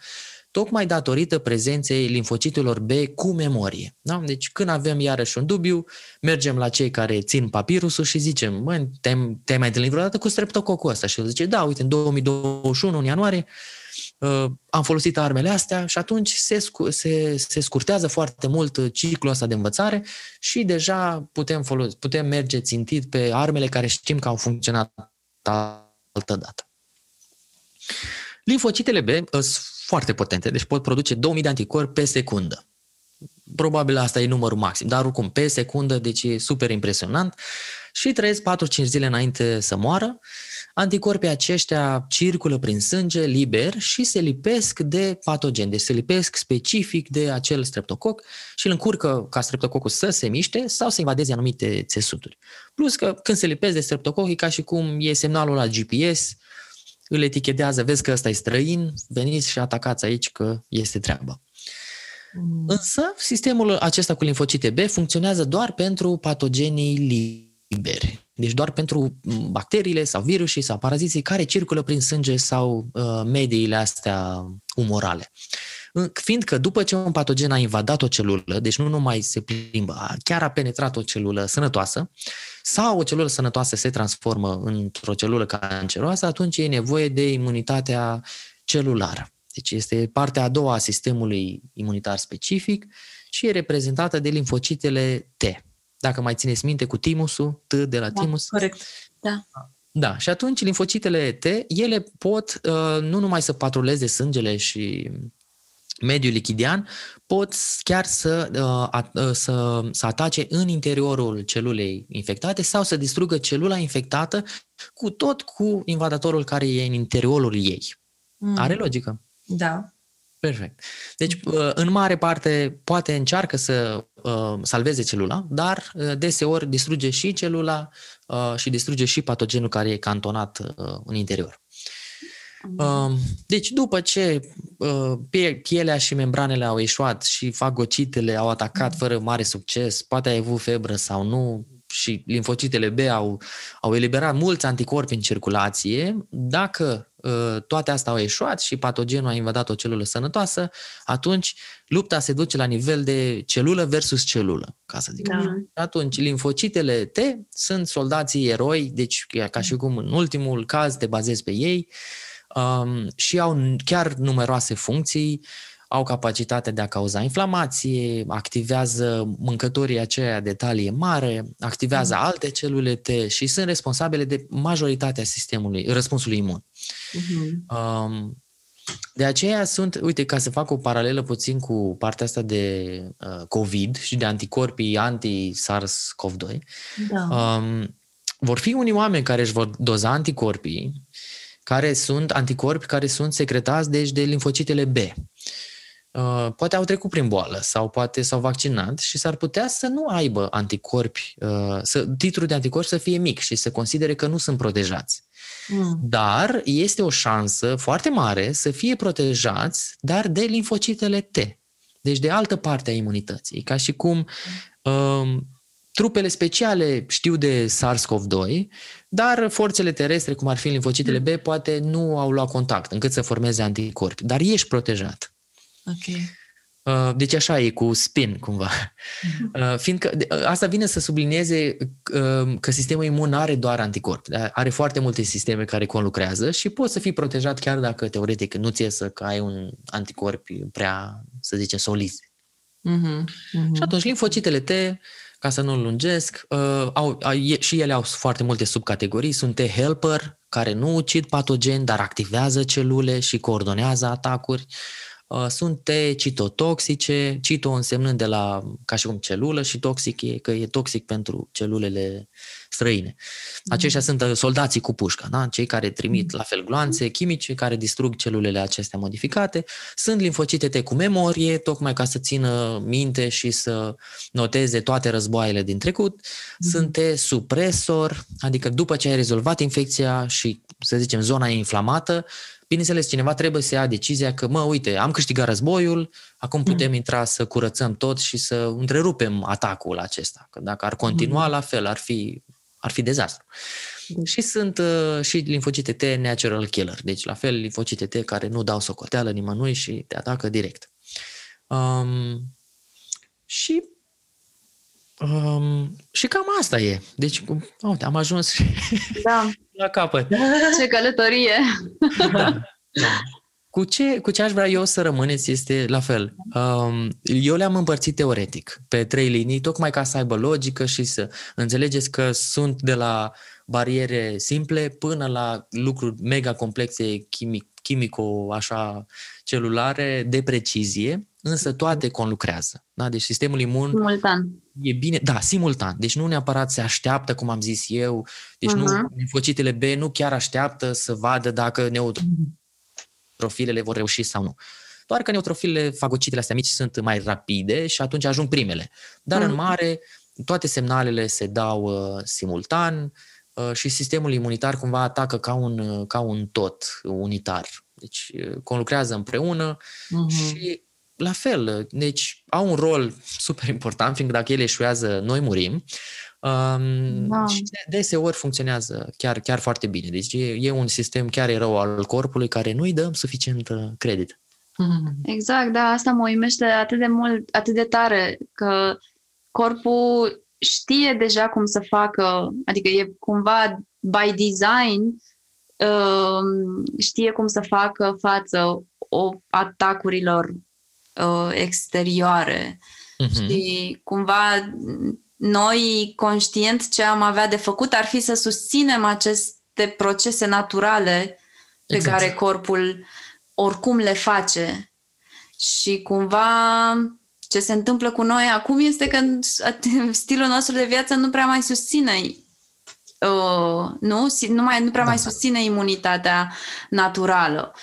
Speaker 3: tocmai datorită prezenței limfocitelor B cu memorie. Da? Deci când avem iarăși un dubiu, mergem la cei care țin papirusul și zicem, mă, te-ai, te mai întâlnit vreodată cu streptococul ăsta? Și el zice, da, uite, în 2021, în ianuarie, uh, am folosit armele astea și atunci se, scu- se, se scurtează foarte mult ciclul ăsta de învățare și deja putem, folos- putem merge țintit pe armele care știm că au funcționat altă dată. Limfocitele B uh, sunt foarte potente, deci pot produce 2000 de anticorpi pe secundă. Probabil asta e numărul maxim, dar oricum pe secundă, deci e super impresionant și trăiesc 4-5 zile înainte să moară. Anticorpii aceștia circulă prin sânge liber și se lipesc de patogen, deci se lipesc specific de acel streptococ și îl încurcă ca streptococul să se miște sau să invadeze anumite țesuturi. Plus că când se lipesc de streptococ e ca și cum e semnalul la GPS, îl etichetează, vezi că ăsta e străin, veniți și atacați aici că este treabă.
Speaker 2: Mm.
Speaker 3: Însă, sistemul acesta cu limfocite B funcționează doar pentru patogenii liberi. Deci doar pentru bacteriile sau virusii sau paraziții care circulă prin sânge sau uh, mediile astea umorale. Fiindcă după ce un patogen a invadat o celulă, deci nu numai se plimbă, chiar a penetrat o celulă sănătoasă, sau o celulă sănătoasă se transformă într-o celulă canceroasă, atunci e nevoie de imunitatea celulară. Deci este partea a doua a sistemului imunitar specific și e reprezentată de limfocitele T. Dacă mai țineți minte cu timusul, T de la
Speaker 2: Da,
Speaker 3: timus.
Speaker 2: corect.
Speaker 1: Da.
Speaker 3: Da, și atunci limfocitele T, ele pot uh, nu numai să patruleze sângele și mediul lichidian, pot chiar să, uh, a, uh, să, să atace în interiorul celulei infectate sau să distrugă celula infectată cu tot cu invadatorul care e în interiorul ei.
Speaker 2: Mm.
Speaker 3: Are logică?
Speaker 2: Da.
Speaker 3: Perfect. Deci, uh, în mare parte, poate încearcă să uh, salveze celula, dar uh, deseori distruge și celula uh, și distruge și patogenul care e cantonat uh, în interior. Uh, deci, după ce uh, pie- pielea și membranele au ieșuat și fagocitele au atacat fără mare succes, poate ai avut febră sau nu, și limfocitele B au, au eliberat mulți anticorpi în circulație, dacă uh, toate astea au ieșuat și patogenul a invadat o celulă sănătoasă, atunci lupta se duce la nivel de celulă versus celulă, ca să zic
Speaker 2: Da.
Speaker 3: așa. Atunci, limfocitele T sunt soldații eroi, deci e ca și cum în ultimul caz te bazezi pe ei um, și au chiar numeroase funcții, au capacitatea de a cauza inflamație, activează mâncătorii aceia de talie mare, activează alte celule T și sunt responsabile de majoritatea sistemului, răspunsului imun.
Speaker 2: Mhm.
Speaker 3: Um, de aceea sunt, uite, ca să fac o paralelă puțin cu partea asta de uh, COVID și de anticorpii anti-SARS-CoV-2,
Speaker 2: Da.
Speaker 3: um, vor fi unii oameni care își vor doza anticorpii, care sunt anticorpi care sunt secretați deci de limfocitele B. Uh, poate au trecut prin boală sau poate s-au vaccinat și s-ar putea să nu aibă anticorpi, uh, să, titlul de anticorpi să fie mic și să considere că nu sunt protejați.
Speaker 2: Mm.
Speaker 3: Dar este o șansă foarte mare să fie protejați, dar de limfocitele T. Deci de altă parte a imunității. Ca și cum um, trupele speciale știu de SARS-CoV-2, dar forțele terestre, cum ar fi limfocitele B, poate nu au luat contact încât să formeze anticorpi. Dar ești protejat.
Speaker 2: Ok.
Speaker 3: Uh, Deci așa e cu spin, cumva. Uh, Fiindcă de- asta vine să sublinieze uh, că sistemul imun are doar anticorpi. da? Are foarte multe sisteme care conlucrează și poți să fii protejat chiar dacă teoretic nu ți iesă că ai un anticorp prea, să zicem, solid.
Speaker 2: Mhm. Mhm.
Speaker 3: Și atunci limfocitele T ca să nu lungesc, uh, au, au, și ele au foarte multe subcategorii. Sunt T-helper, care nu ucid patogeni, dar activează celule și coordonează atacuri. Uh, sunt T-citotoxice, cito însemnând de la, ca și cum celulă și toxic e că e toxic pentru celulele străine. Aceștia mm. sunt uh, soldații cu pușca, da? cei care trimit mm. la fel gloanțe chimice care distrug celulele acestea modificate. Sunt linfocite T cu memorie, tocmai ca să țină minte și să noteze toate războaiele din trecut. Mm. Sunt T supresor, adică după ce ai rezolvat infecția și, să zicem, zona e inflamată, bineînțeles, cineva trebuie să ia decizia că, mă, uite, am câștigat războiul, acum putem mm. intra să curățăm tot și să întrerupem atacul acesta. Că dacă ar continua, mm. la fel, ar fi ar fi dezastru. Mm. Și sunt uh, și limfocite T natural killer, deci la fel limfocite T care nu dau socoteală nimănui și te atacă direct. Um, și um, și cam asta e. Deci, uite, am ajuns
Speaker 1: da. *laughs*
Speaker 3: la capăt. *laughs*
Speaker 1: Ce călătorie!
Speaker 3: Da, da. Cu ce, cu ce aș vrea eu să rămâneți este la fel. Um, eu le-am împărțit teoretic pe trei linii, tocmai ca să aibă logică și să înțelegeți că sunt de la bariere simple până la lucruri mega complexe chimic, chimico, așa, celulare, de precizie, însă toate conlucrează. Da? Deci sistemul imun
Speaker 1: simultan.
Speaker 3: E bine, da, simultan. Deci nu neapărat se așteaptă, cum am zis eu, deci uh-huh. nu, linfocitele B nu chiar așteaptă să vadă dacă neutru neutrofilele vor reuși sau nu. Doar că neutrofilele, fagocitele astea mici sunt mai rapide și atunci ajung primele. Dar mm. în mare, toate semnalele se dau uh, simultan uh, și sistemul imunitar cumva atacă ca un, uh, ca un tot unitar. Deci uh, conlucrează împreună mm-hmm. și la fel, deci au un rol super important, fiindcă dacă ele eșuează, noi murim. Um, da. Și deseori funcționează chiar, chiar foarte bine. Deci e, e un sistem chiar erou al corpului care nu îi dăm suficient uh, credit.
Speaker 1: Exact, da, asta mă uimește atât de mult, atât de tare, că corpul știe deja cum să facă, adică e cumva by design, uh, știe cum să facă față o atacurilor uh, exterioare. Uh-huh. Și cumva noi, conștient ce am avea de făcut, ar fi să susținem aceste procese naturale pe exact. care corpul oricum le face. Și cumva ce se întâmplă cu noi acum este că *laughs* stilul nostru de viață nu prea mai susține uh, nu? Nu, mai, nu prea da. mai susține imunitatea naturală.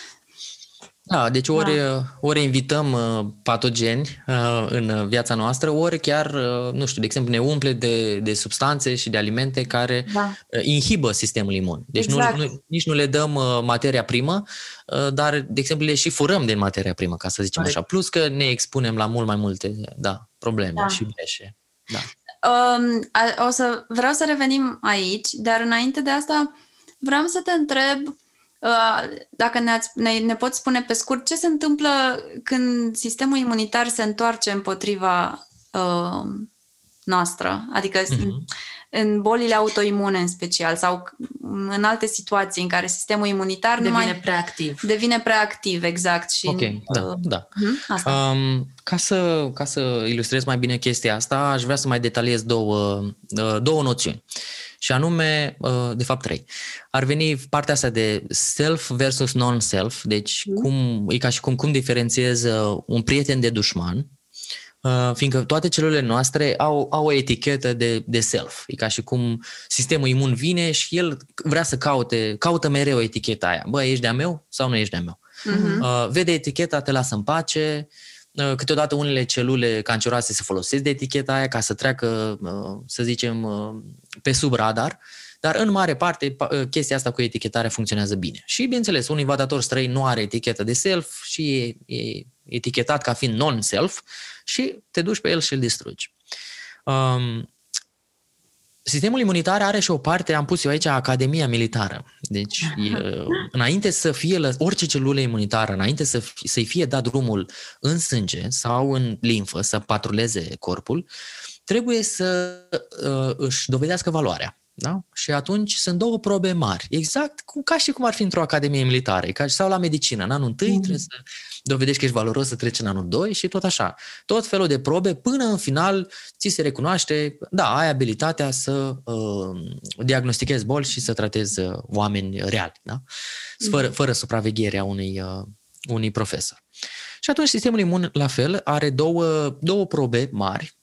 Speaker 3: Da, deci ori, da. ori invităm uh, patogeni uh, în viața noastră, ori chiar, uh, nu știu, de exemplu, ne umple de, de substanțe și de alimente care da. inhibă sistemul imun. Deci exact. nu, nu, nici nu le dăm materia primă, dar, de exemplu, le și furăm din materia primă, ca să zicem așa. Plus că ne expunem la mult mai multe da, probleme da. și breșe. Da.
Speaker 1: Um, o să vreau să revenim aici, dar înainte de asta vreau să te întreb Uh, dacă ne, ne, ne poți spune pe scurt ce se întâmplă când sistemul imunitar se întoarce împotriva uh, noastră, adică uh-huh. în bolile autoimune în special sau în alte situații în care sistemul imunitar
Speaker 2: devine
Speaker 1: nu mai
Speaker 2: prea activ.
Speaker 1: Devine prea activ, exact. Și
Speaker 3: ok, da, uh, da. Uh-huh, asta. Um, ca, să, ca să ilustrez mai bine chestia asta, aș vrea să mai detaliez două, uh, două noțiuni. Uh, și anume, uh, de fapt trei. Ar veni partea asta de self versus non-self, deci mm. cum, e ca și cum, cum diferențiez un prieten de dușman, Uh, fiindcă toate celulele noastre au, au o etichetă de, de self. E ca și cum sistemul imun vine și el vrea să caute, caută mereu eticheta aia. Bă, ești de-a meu sau nu ești de-a meu? Uh-huh. Uh, vede eticheta, te lasă în pace, Uh, câteodată unele celule canceroase se folosesc de eticheta aia ca să treacă, uh, să zicem, uh, pe sub radar, dar în mare parte chestia asta cu etichetarea funcționează bine. Și, bineînțeles, un invadator străin nu are etichetă de self și e, e etichetat ca fiind non-self și te duci pe el și îl distrugi. Um, Sistemul imunitar are și o parte, am pus eu aici, Academia Militară. Deci, e, înainte să fie, orice celulă imunitară, înainte să, să-i fie dat drumul în sânge sau în limfă, să patruleze corpul, trebuie să uh, își dovedească valoarea. Da? Și atunci sunt două probe mari, exact cum, ca și cum ar fi într-o academie militară, ca, sau la medicină. În anul întâi mm. trebuie să dovedești că ești valoros să treci în anul 2 și tot așa. Tot felul de probe până în final ți se recunoaște, da, ai abilitatea să uh, diagnostichezi boli și să tratezi uh, oameni reali, da? fără, mm. fără supravegherea unui, uh, unui profesor. Și atunci sistemul imun, la fel, are două, două probe mari,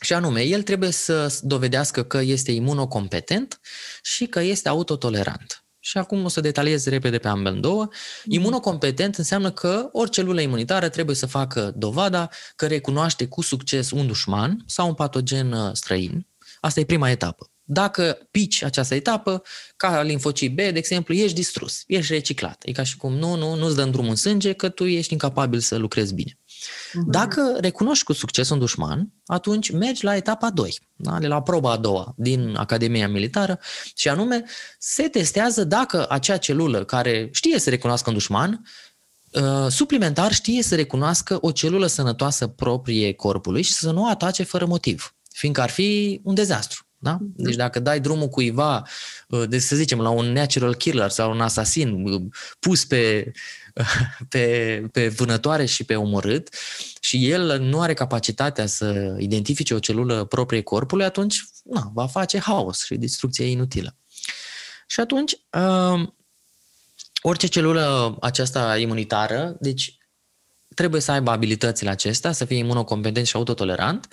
Speaker 3: și anume, el trebuie să dovedească că este imunocompetent și că este autotolerant. Și acum o să detaliez repede pe ambele două. Mhm. Imunocompetent înseamnă că orice celulă imunitară trebuie să facă dovada că recunoaște cu succes un dușman sau un patogen uh, străin. Asta e prima etapă. Dacă pici această etapă, ca linfocit B, de exemplu, ești distrus, ești reciclat. E ca și cum nu, nu, nu-ți dăm drumul în sânge că tu ești incapabil să lucrezi bine. Uh-huh. Dacă recunoști cu succes un dușman, atunci mergi la etapa 2, da? la proba a doua din Academia Militară și anume se testează dacă acea celulă care știe să recunoască un dușman, uh, suplimentar știe să recunoască o celulă sănătoasă proprie corpului și să nu o atace fără motiv, fiindcă ar fi un dezastru. Da? Mhm. Deci dacă dai drumul cuiva, uh, de, să zicem, la un natural killer sau un asasin uh, pus pe, *laughs* pe, pe vânătoare și pe omorât și el nu are capacitatea să identifice o celulă proprie corpului, atunci na, va face haos și distrucție inutilă. Și atunci, uh, orice celulă aceasta imunitară, deci trebuie să aibă abilitățile acestea, să fie imunocompetent și autotolerant,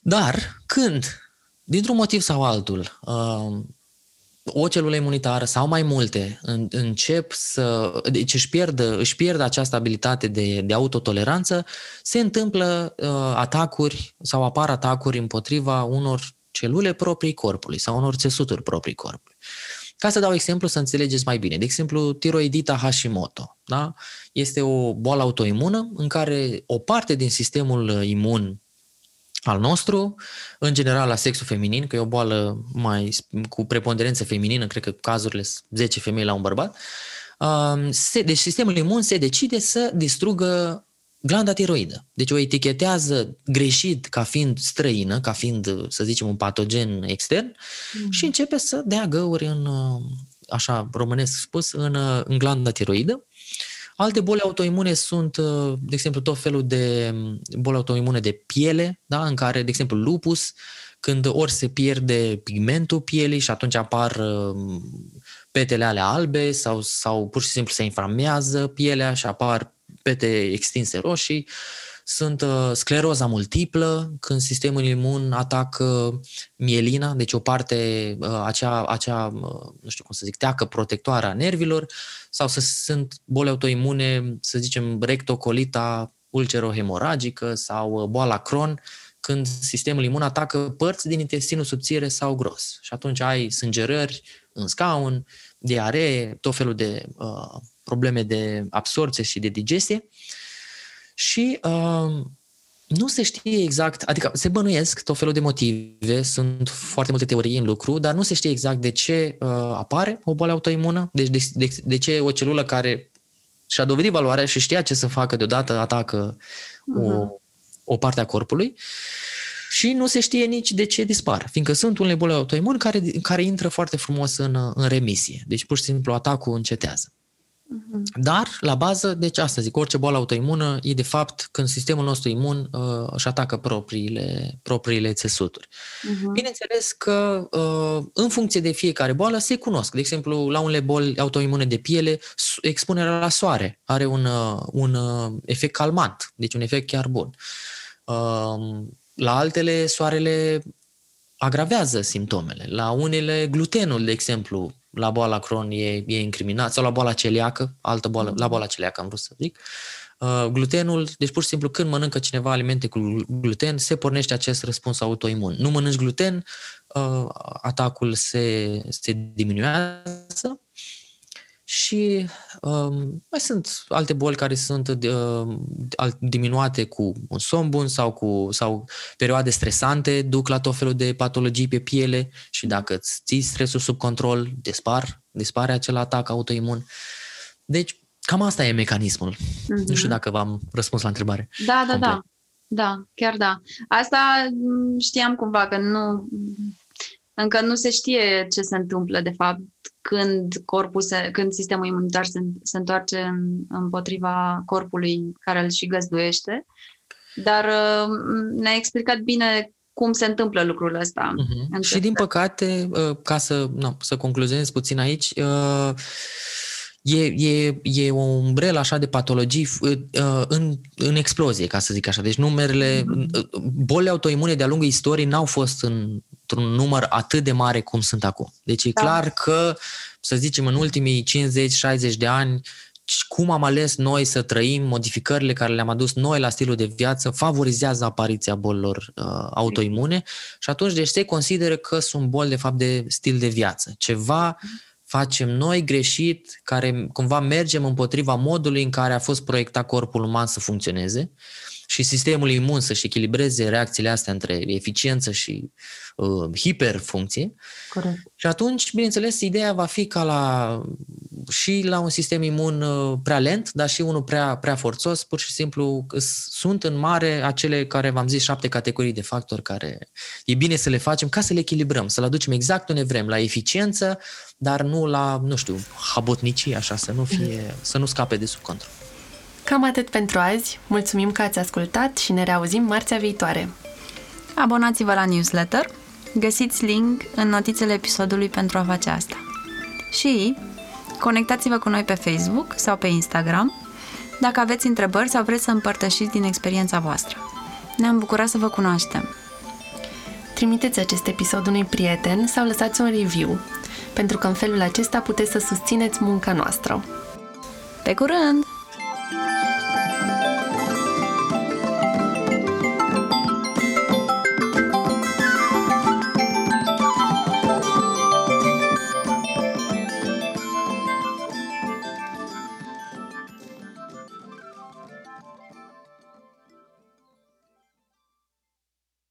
Speaker 3: dar când dintr-un motiv sau altul, uh, o celulă imunitară sau mai multe încep să, deci își pierd, își pierd această abilitate de, de autotoleranță, se întâmplă uh, atacuri sau apar atacuri împotriva unor celule proprii corpului sau unor țesuturi proprii corpului. Ca să dau exemplu să înțelegeți mai bine. De exemplu, tiroidita Hashimoto. Da? Este o boală autoimună în care o parte din sistemul imun al nostru, în general la sexul feminin, că e o boală mai cu preponderență feminină, cred că cazurile 10 femei la un bărbat, se, deci sistemul imun se decide să distrugă glanda tiroidă. Deci o etichetează greșit ca fiind străină, ca fiind, să zicem, un patogen extern mm. și începe să dea găuri în, așa românesc spus, în, în glanda tiroidă Alte boli autoimune sunt, uh, de exemplu, tot felul de mm, boli autoimune de piele, da? în care, de exemplu, lupus, când ori se pierde pigmentul pielii și atunci apar uh, petele alea albe sau, sau pur și simplu se inflamează pielea și apar pete extinse roșii. Sunt uh, scleroza multiplă, când sistemul imun atacă mielina, deci o parte, uh, acea, acea uh, nu știu cum să zic, teacă protectoare a nervilor, sau să sunt boli autoimune, să zicem, rectocolita ulcerohemoragică sau uh, boala Crohn, când sistemul imun atacă părți din intestinul subțire sau gros. Și atunci ai sângerări în scaun, diaree, tot felul de uh, probleme de absorție și de digestie. Și uh, nu se știe exact, adică se bănuiesc tot felul de motive, sunt foarte multe teorii în lucru, dar nu se știe exact de ce uh, apare o boală autoimună, deci de, de, de ce o celulă care și-a dovedit valoarea și știa ce să facă deodată atacă uh-huh. o, mhm. o parte a corpului și nu se știe nici de ce dispar, fiindcă sunt unele boli autoimune care, care intră foarte frumos în, în remisie, deci pur și simplu atacul încetează. Mhm. Dar, la bază, deci asta zic, orice boală autoimună e de fapt când sistemul nostru imun uh, își atacă propriile, propriile țesuturi. Uh-huh. Bineînțeles că uh, în funcție de fiecare boală se cunosc. De exemplu, la unele boli autoimune de piele, expunerea la soare are un, uh, un uh, efect calmant, deci un efect chiar bun. Uh, la altele, soarele agravează simptomele. La unele, glutenul, de exemplu, la boala Crohn e, e incriminat, sau la boala celiacă, altă boală, la boala celiacă am vrut să zic. Uh, glutenul, deci pur și simplu când mănâncă cineva alimente cu gluten, se pornește acest răspuns autoimun. Nu mănânci gluten, uh, atacul se, se diminuează și um, mai sunt alte boli care sunt uh, diminuate cu un somn bun sau cu sau perioade stresante duc la tot felul de patologii pe piele și dacă îți ții stresul sub control, dispar, dispare acel atac autoimun. Deci, cam asta e mecanismul. Mm-hmm. Nu știu dacă v-am răspuns la întrebare.
Speaker 1: Da, da, da. Da, chiar da. Asta mm, știam cumva că nu încă nu se știe ce se întâmplă, de fapt, când corpul se, când sistemul imunitar se, se întoarce în, împotriva corpului care îl și găzduiește. Dar uh, ne-a explicat bine cum se întâmplă lucrul ăsta.
Speaker 3: Uh-huh. Și din păcate, uh, ca să, no, să concluzionez puțin aici, uh, e, e, e o umbrelă așa de patologii uh, în, în explozie, ca să zic așa. Deci numerele, bolile autoimune de-a lungul istoriei n-au fost în, într-un număr atât de mare cum sunt acum. Deci e da. clar că, să zicem, în ultimii 50-60 de ani, cum am ales noi să trăim, modificările care le-am adus noi la stilul de viață, favorizează apariția bolilor uh, autoimune și atunci deci se consideră că sunt boli de fapt de stil de viață. Ceva facem noi greșit, care cumva mergem împotriva modului în care a fost proiectat corpul uman să funcționeze și sistemul imun să-și echilibreze reacțiile astea între eficiență și uh, hiperfuncție.
Speaker 2: Corect.
Speaker 3: Și atunci, bineînțeles, ideea va fi ca la, și la un sistem imun uh, prea lent, dar și unul prea, prea forțos, pur și simplu sunt în mare acele care v-am zis șapte categorii de factori care e bine să le facem ca să le echilibrăm, să le aducem exact unde vrem, la eficiență, dar nu la, nu știu, habotnicii, așa, să nu fie, să nu scape de sub control.
Speaker 2: Cam atât pentru azi. Mulțumim că ați ascultat și ne reauzim marțea viitoare.
Speaker 4: Abonați-vă la newsletter, găsiți link în notițele episodului pentru a face asta. Și conectați-vă cu noi pe Facebook sau pe Instagram dacă aveți întrebări sau vreți să împărtășiți din experiența voastră. Ne-am bucurat să vă cunoaștem.
Speaker 2: Trimiteți acest episod unui prieten sau lăsați un review, pentru că în felul acesta puteți să susțineți munca noastră.
Speaker 4: Pe curând! Thank you.